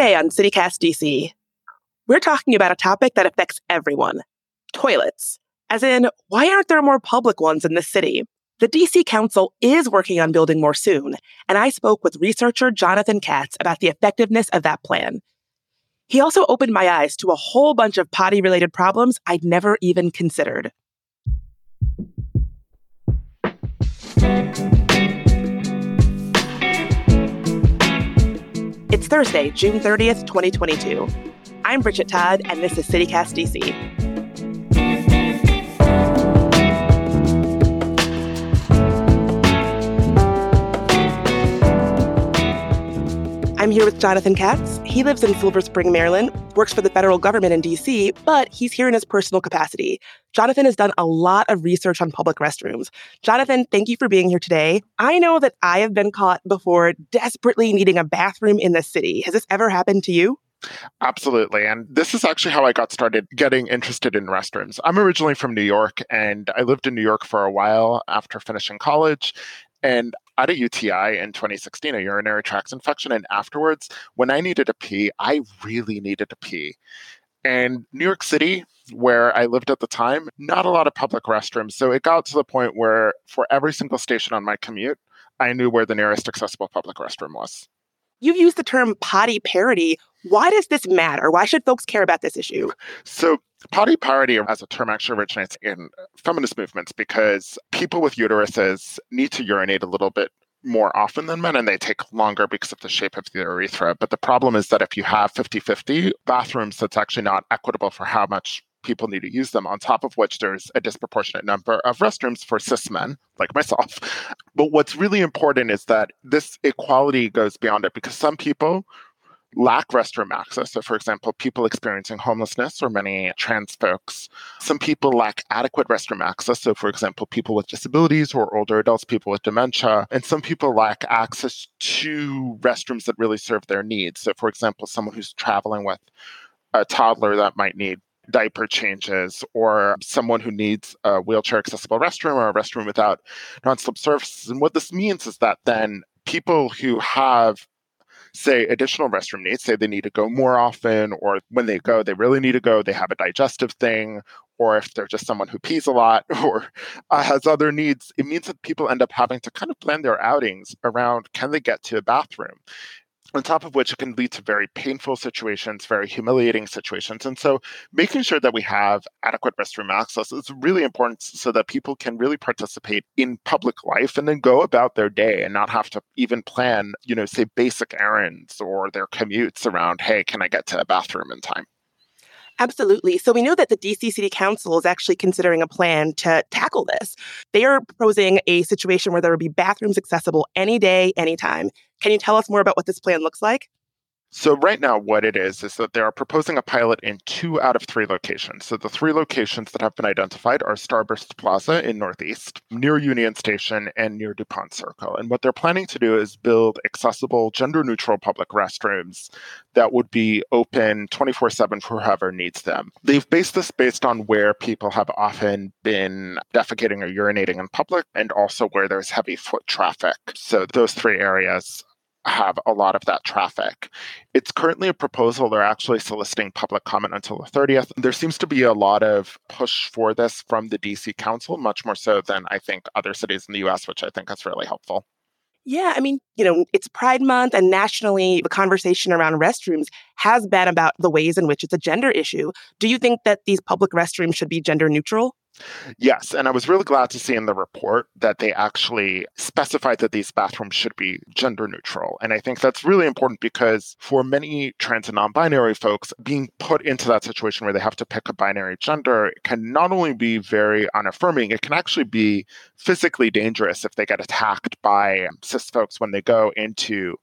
Today on CityCast DC, we're talking about a topic that affects everyone toilets. As in, why aren't there more public ones in the city? The DC Council is working on building more soon, and I spoke with researcher Jonathan Katz about the effectiveness of that plan. He also opened my eyes to a whole bunch of potty related problems I'd never even considered. It's Thursday, June 30th, 2022. I'm Bridget Todd, and this is CityCast DC. I'm here with Jonathan Katz. He lives in Silver Spring, Maryland, works for the federal government in DC, but he's here in his personal capacity. Jonathan has done a lot of research on public restrooms. Jonathan, thank you for being here today. I know that I have been caught before desperately needing a bathroom in the city. Has this ever happened to you? Absolutely. And this is actually how I got started getting interested in restrooms. I'm originally from New York and I lived in New York for a while after finishing college. And had a UTI in 2016, a urinary tract infection. And afterwards, when I needed to pee, I really needed to pee. And New York City, where I lived at the time, not a lot of public restrooms. So it got to the point where for every single station on my commute, I knew where the nearest accessible public restroom was. You've used the term potty parity. Why does this matter? Why should folks care about this issue? So, potty parity as a term actually originates in feminist movements because people with uteruses need to urinate a little bit more often than men and they take longer because of the shape of the urethra. But the problem is that if you have 50 50 bathrooms, that's actually not equitable for how much people need to use them, on top of which there's a disproportionate number of restrooms for cis men, like myself. But what's really important is that this equality goes beyond it because some people lack restroom access. So, for example, people experiencing homelessness or many trans folks. Some people lack adequate restroom access. So, for example, people with disabilities or older adults, people with dementia. And some people lack access to restrooms that really serve their needs. So, for example, someone who's traveling with a toddler that might need diaper changes or someone who needs a wheelchair accessible restroom or a restroom without non-slip surfaces. And what this means is that then people who have say additional restroom needs, say they need to go more often, or when they go, they really need to go, they have a digestive thing, or if they're just someone who pees a lot or uh, has other needs, it means that people end up having to kind of plan their outings around can they get to a bathroom? On top of which it can lead to very painful situations, very humiliating situations. And so making sure that we have adequate restroom access is really important so that people can really participate in public life and then go about their day and not have to even plan, you know, say basic errands or their commutes around, hey, can I get to a bathroom in time? Absolutely. So we know that the DC City Council is actually considering a plan to tackle this. They are proposing a situation where there will be bathrooms accessible any day, anytime. Can you tell us more about what this plan looks like? So, right now, what it is, is that they are proposing a pilot in two out of three locations. So, the three locations that have been identified are Starburst Plaza in Northeast, near Union Station, and near DuPont Circle. And what they're planning to do is build accessible, gender neutral public restrooms that would be open 24 7 for whoever needs them. They've based this based on where people have often been defecating or urinating in public and also where there's heavy foot traffic. So, those three areas have a lot of that traffic. It's currently a proposal. They're actually soliciting public comment until the 30th. There seems to be a lot of push for this from the DC Council, much more so than I think other cities in the US, which I think is really helpful. Yeah, I mean, you know, it's Pride Month, and nationally, the conversation around restrooms has been about the ways in which it's a gender issue. Do you think that these public restrooms should be gender neutral? Yes, and I was really glad to see in the report that they actually specified that these bathrooms should be gender neutral. And I think that's really important because for many trans and non binary folks, being put into that situation where they have to pick a binary gender can not only be very unaffirming, it can actually be physically dangerous if they get attacked by cis folks when they go into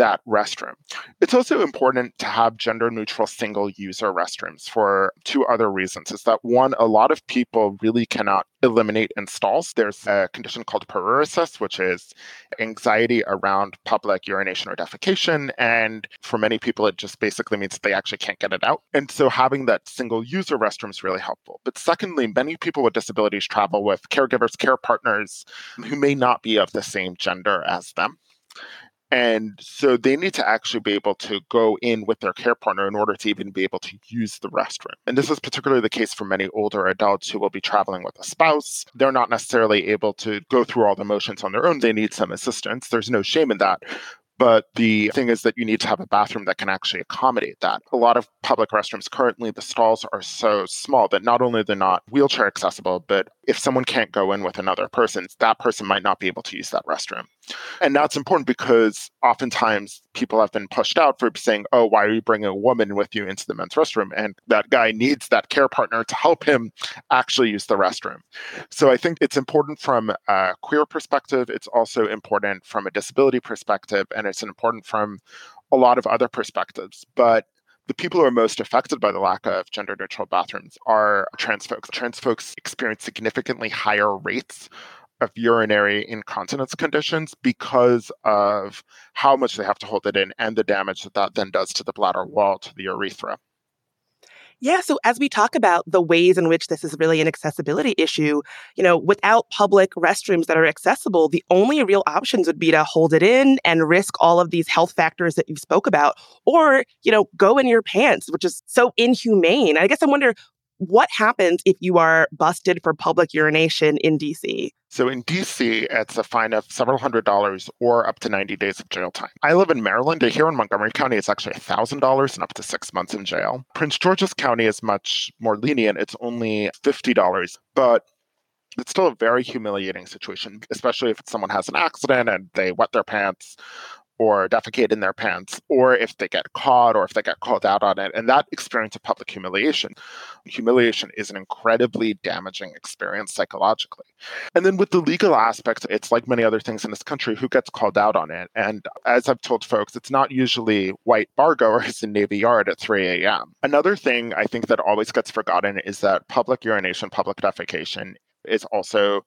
that restroom. It's also important to have gender neutral single user restrooms for two other reasons. Is that one, a lot of people really cannot eliminate installs. There's a condition called paruresis, which is anxiety around public urination or defecation. And for many people, it just basically means they actually can't get it out. And so having that single user restroom is really helpful. But secondly, many people with disabilities travel with caregivers, care partners who may not be of the same gender as them. And so they need to actually be able to go in with their care partner in order to even be able to use the restroom. And this is particularly the case for many older adults who will be traveling with a spouse. They're not necessarily able to go through all the motions on their own. They need some assistance. There's no shame in that. But the thing is that you need to have a bathroom that can actually accommodate that. A lot of public restrooms currently, the stalls are so small that not only they're not wheelchair accessible, but if someone can't go in with another person, that person might not be able to use that restroom. And that's important because oftentimes people have been pushed out for saying, oh, why are you bringing a woman with you into the men's restroom? And that guy needs that care partner to help him actually use the restroom. So I think it's important from a queer perspective. It's also important from a disability perspective. And it's important from a lot of other perspectives. But the people who are most affected by the lack of gender neutral bathrooms are trans folks. Trans folks experience significantly higher rates of urinary incontinence conditions because of how much they have to hold it in and the damage that that then does to the bladder wall, to the urethra. Yeah, so as we talk about the ways in which this is really an accessibility issue, you know, without public restrooms that are accessible, the only real options would be to hold it in and risk all of these health factors that you spoke about, or, you know, go in your pants, which is so inhumane. I guess I wonder what happens if you are busted for public urination in DC? So in DC, it's a fine of several hundred dollars or up to 90 days of jail time. I live in Maryland. Here in Montgomery County, it's actually $1,000 and up to six months in jail. Prince George's County is much more lenient. It's only $50. But it's still a very humiliating situation, especially if someone has an accident and they wet their pants or defecate in their pants, or if they get caught or if they get called out on it. And that experience of public humiliation, humiliation is an incredibly damaging experience psychologically. And then with the legal aspect, it's like many other things in this country who gets called out on it. And as I've told folks, it's not usually white bar goers in Navy Yard at 3 a.m. Another thing I think that always gets forgotten is that public urination, public defecation is also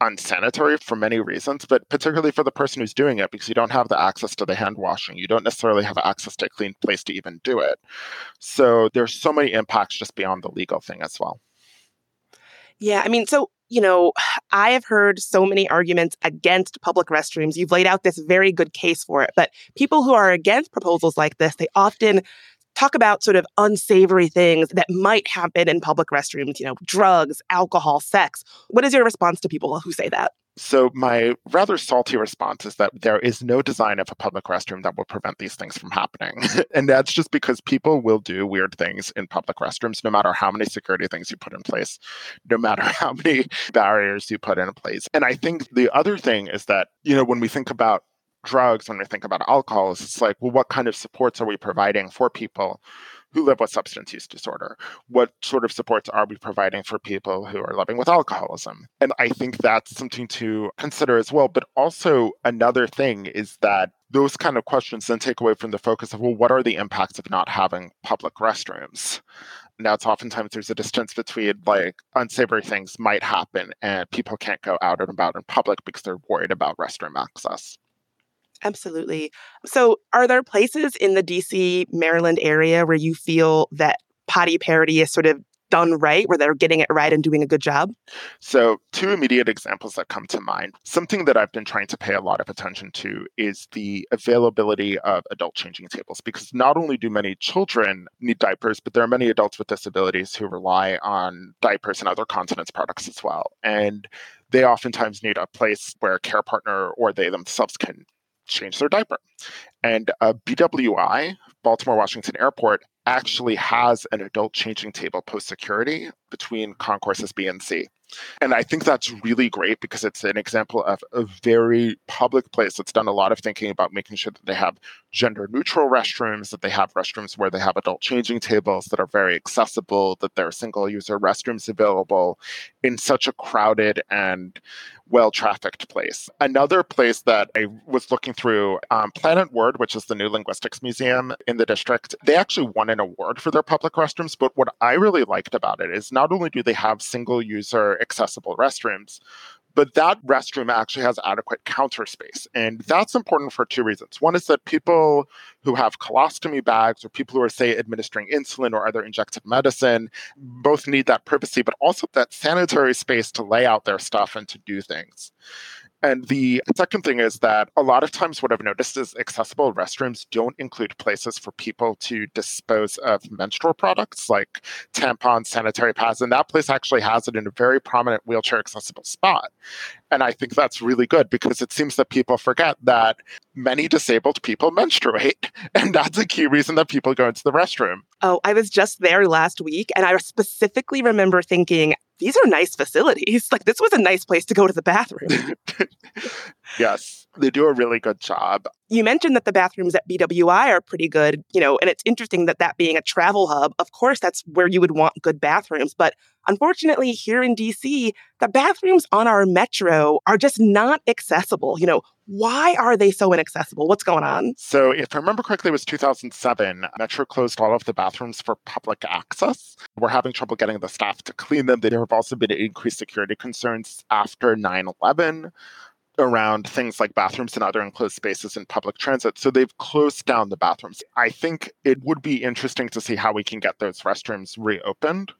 unsanitary for many reasons, but particularly for the person who's doing it because you don't have the access to the hand washing. You don't necessarily have access to a clean place to even do it. So there's so many impacts just beyond the legal thing as well. Yeah, I mean, so you know, I have heard so many arguments against public restrooms. You've laid out this very good case for it, but people who are against proposals like this, they often talk about sort of unsavory things that might happen in public restrooms, you know, drugs, alcohol, sex. What is your response to people who say that? So, my rather salty response is that there is no design of a public restroom that will prevent these things from happening. and that's just because people will do weird things in public restrooms, no matter how many security things you put in place, no matter how many barriers you put in place. And I think the other thing is that, you know, when we think about drugs, when we think about alcohol, it's like, well, what kind of supports are we providing for people who live with substance use disorder? What sort of supports are we providing for people who are living with alcoholism? And I think that's something to consider as well. But also, another thing is that those kind of questions then take away from the focus of, well, what are the impacts of not having public restrooms? Now, it's oftentimes there's a distance between like unsavory things might happen and people can't go out and about in public because they're worried about restroom access. Absolutely. So, are there places in the DC, Maryland area where you feel that potty parity is sort of done right, where they're getting it right and doing a good job? So, two immediate examples that come to mind. Something that I've been trying to pay a lot of attention to is the availability of adult changing tables, because not only do many children need diapers, but there are many adults with disabilities who rely on diapers and other continence products as well. And they oftentimes need a place where a care partner or they themselves can change their diaper. And uh, BWI, Baltimore Washington Airport, actually has an adult changing table post security between concourses B and C. And I think that's really great because it's an example of a very public place that's done a lot of thinking about making sure that they have gender neutral restrooms, that they have restrooms where they have adult changing tables that are very accessible, that there are single user restrooms available in such a crowded and well trafficked place. Another place that I was looking through, um, Planet Word, which is the new linguistics museum in the district, they actually won an award for their public restrooms. But what I really liked about it is not only do they have single user accessible restrooms, but that restroom actually has adequate counter space. And that's important for two reasons. One is that people who have colostomy bags or people who are, say, administering insulin or other injected medicine both need that privacy, but also that sanitary space to lay out their stuff and to do things. And the second thing is that a lot of times what I've noticed is accessible restrooms don't include places for people to dispose of menstrual products like tampons, sanitary pads, and that place actually has it in a very prominent wheelchair accessible spot. And I think that's really good because it seems that people forget that many disabled people menstruate. And that's a key reason that people go into the restroom. Oh, I was just there last week and I specifically remember thinking, these are nice facilities. Like, this was a nice place to go to the bathroom. yes, they do a really good job. You mentioned that the bathrooms at BWI are pretty good, you know, and it's interesting that that being a travel hub, of course, that's where you would want good bathrooms. But unfortunately, here in DC, the bathrooms on our metro are just not accessible. You know, why are they so inaccessible? What's going on? So, if I remember correctly, it was 2007. Metro closed all of the bathrooms for public access. We're having trouble getting the staff to clean them. There have also been increased security concerns after 9 11 around things like bathrooms and other enclosed spaces in public transit. So they've closed down the bathrooms. I think it would be interesting to see how we can get those restrooms reopened.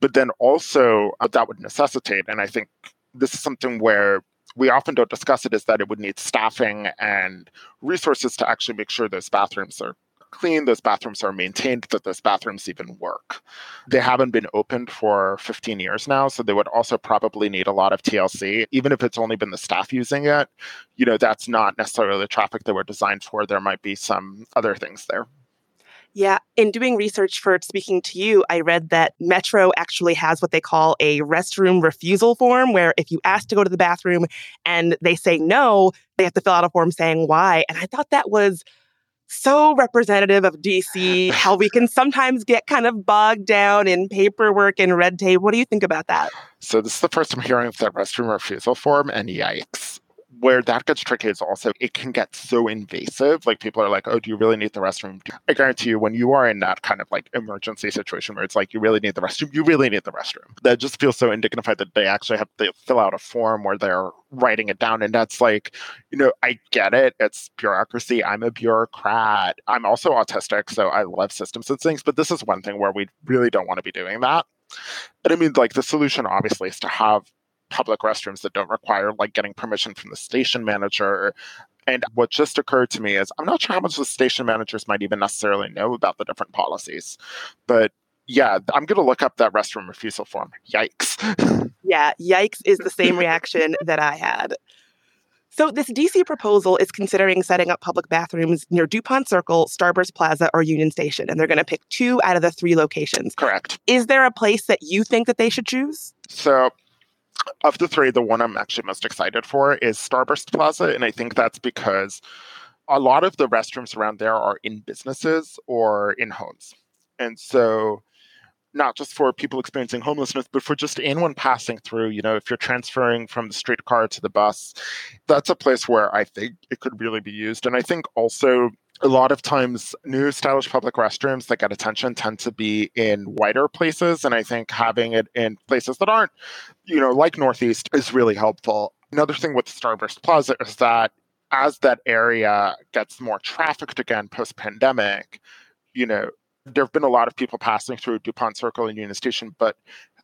But then also, uh, that would necessitate, and I think this is something where we often don't discuss it is that it would need staffing and resources to actually make sure those bathrooms are clean, those bathrooms are maintained, that those bathrooms even work. They haven't been opened for 15 years now, so they would also probably need a lot of TLC. Even if it's only been the staff using it, you know, that's not necessarily the traffic they were designed for. There might be some other things there. Yeah, in doing research for speaking to you, I read that Metro actually has what they call a restroom refusal form, where if you ask to go to the bathroom and they say no, they have to fill out a form saying why. And I thought that was so representative of DC, how we can sometimes get kind of bogged down in paperwork and red tape. What do you think about that? So, this is the first I'm hearing of that restroom refusal form, and yikes where that gets tricky is also it can get so invasive. Like people are like, "Oh, do you really need the restroom?" I guarantee you, when you are in that kind of like emergency situation where it's like you really need the restroom, you really need the restroom. That just feels so indignified that they actually have to fill out a form where they're writing it down, and that's like, you know, I get it. It's bureaucracy. I'm a bureaucrat. I'm also autistic, so I love systems and things. But this is one thing where we really don't want to be doing that. And I mean, like the solution obviously is to have public restrooms that don't require like getting permission from the station manager. And what just occurred to me is I'm not sure how much the station managers might even necessarily know about the different policies. But yeah, I'm going to look up that restroom refusal form. Yikes. yeah, yikes is the same reaction that I had. So, this DC proposal is considering setting up public bathrooms near DuPont Circle, Starburst Plaza, or Union Station, and they're going to pick two out of the three locations. Correct. Is there a place that you think that they should choose? So, of the three, the one I'm actually most excited for is Starburst Plaza. And I think that's because a lot of the restrooms around there are in businesses or in homes. And so, not just for people experiencing homelessness, but for just anyone passing through, you know, if you're transferring from the streetcar to the bus, that's a place where I think it could really be used. And I think also a lot of times new stylish public restrooms that get attention tend to be in wider places and i think having it in places that aren't you know like northeast is really helpful another thing with starburst plaza is that as that area gets more trafficked again post pandemic you know there have been a lot of people passing through dupont circle and union station but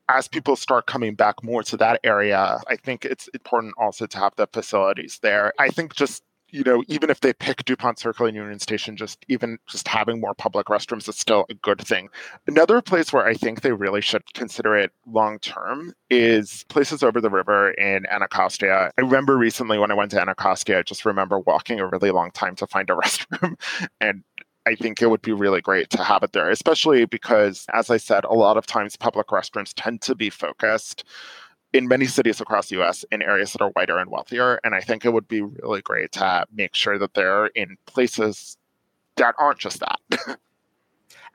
as people start coming back more to that area, I think it's important also to have the facilities there. I think just you know, even if they pick DuPont Circle and Union Station, just even just having more public restrooms is still a good thing. Another place where I think they really should consider it long term is places over the river in Anacostia. I remember recently when I went to Anacostia, I just remember walking a really long time to find a restroom. and I think it would be really great to have it there, especially because, as I said, a lot of times public restrooms tend to be focused in many cities across the US in areas that are whiter and wealthier. And I think it would be really great to make sure that they're in places that aren't just that.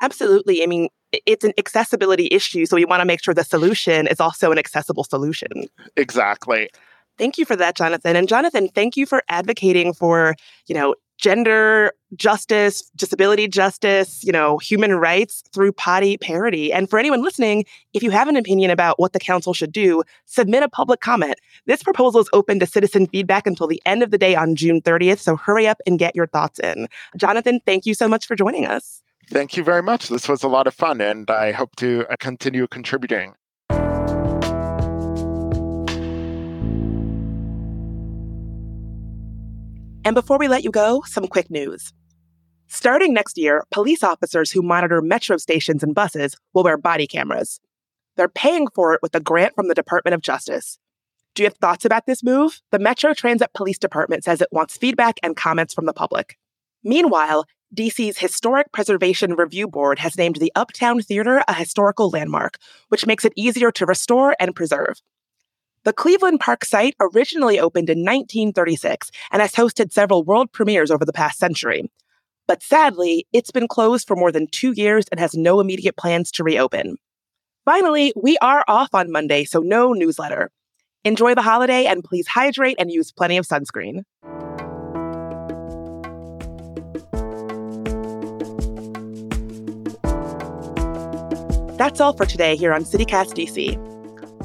Absolutely. I mean, it's an accessibility issue. So we want to make sure the solution is also an accessible solution. Exactly. Thank you for that, Jonathan. And Jonathan, thank you for advocating for, you know, gender justice, disability justice, you know, human rights through potty parity. And for anyone listening, if you have an opinion about what the council should do, submit a public comment. This proposal is open to citizen feedback until the end of the day on June 30th, so hurry up and get your thoughts in. Jonathan, thank you so much for joining us. Thank you very much. This was a lot of fun, and I hope to continue contributing. And before we let you go, some quick news. Starting next year, police officers who monitor metro stations and buses will wear body cameras. They're paying for it with a grant from the Department of Justice. Do you have thoughts about this move? The Metro Transit Police Department says it wants feedback and comments from the public. Meanwhile, DC's Historic Preservation Review Board has named the Uptown Theater a historical landmark, which makes it easier to restore and preserve. The Cleveland Park site originally opened in 1936 and has hosted several world premieres over the past century. But sadly, it's been closed for more than two years and has no immediate plans to reopen. Finally, we are off on Monday, so no newsletter. Enjoy the holiday and please hydrate and use plenty of sunscreen. That's all for today here on CityCast DC.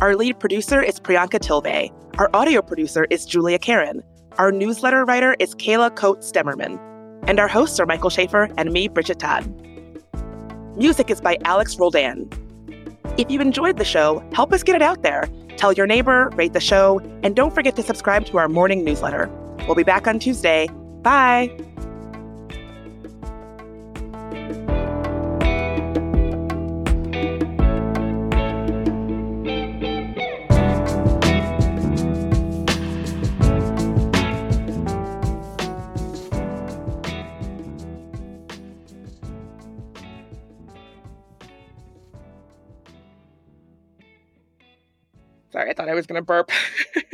Our lead producer is Priyanka Tilve. Our audio producer is Julia Karen. Our newsletter writer is Kayla Coates Stemmerman. And our hosts are Michael Schaffer and me, Bridget Todd. Music is by Alex Roldan. If you enjoyed the show, help us get it out there. Tell your neighbor, rate the show, and don't forget to subscribe to our morning newsletter. We'll be back on Tuesday. Bye. I was going to burp.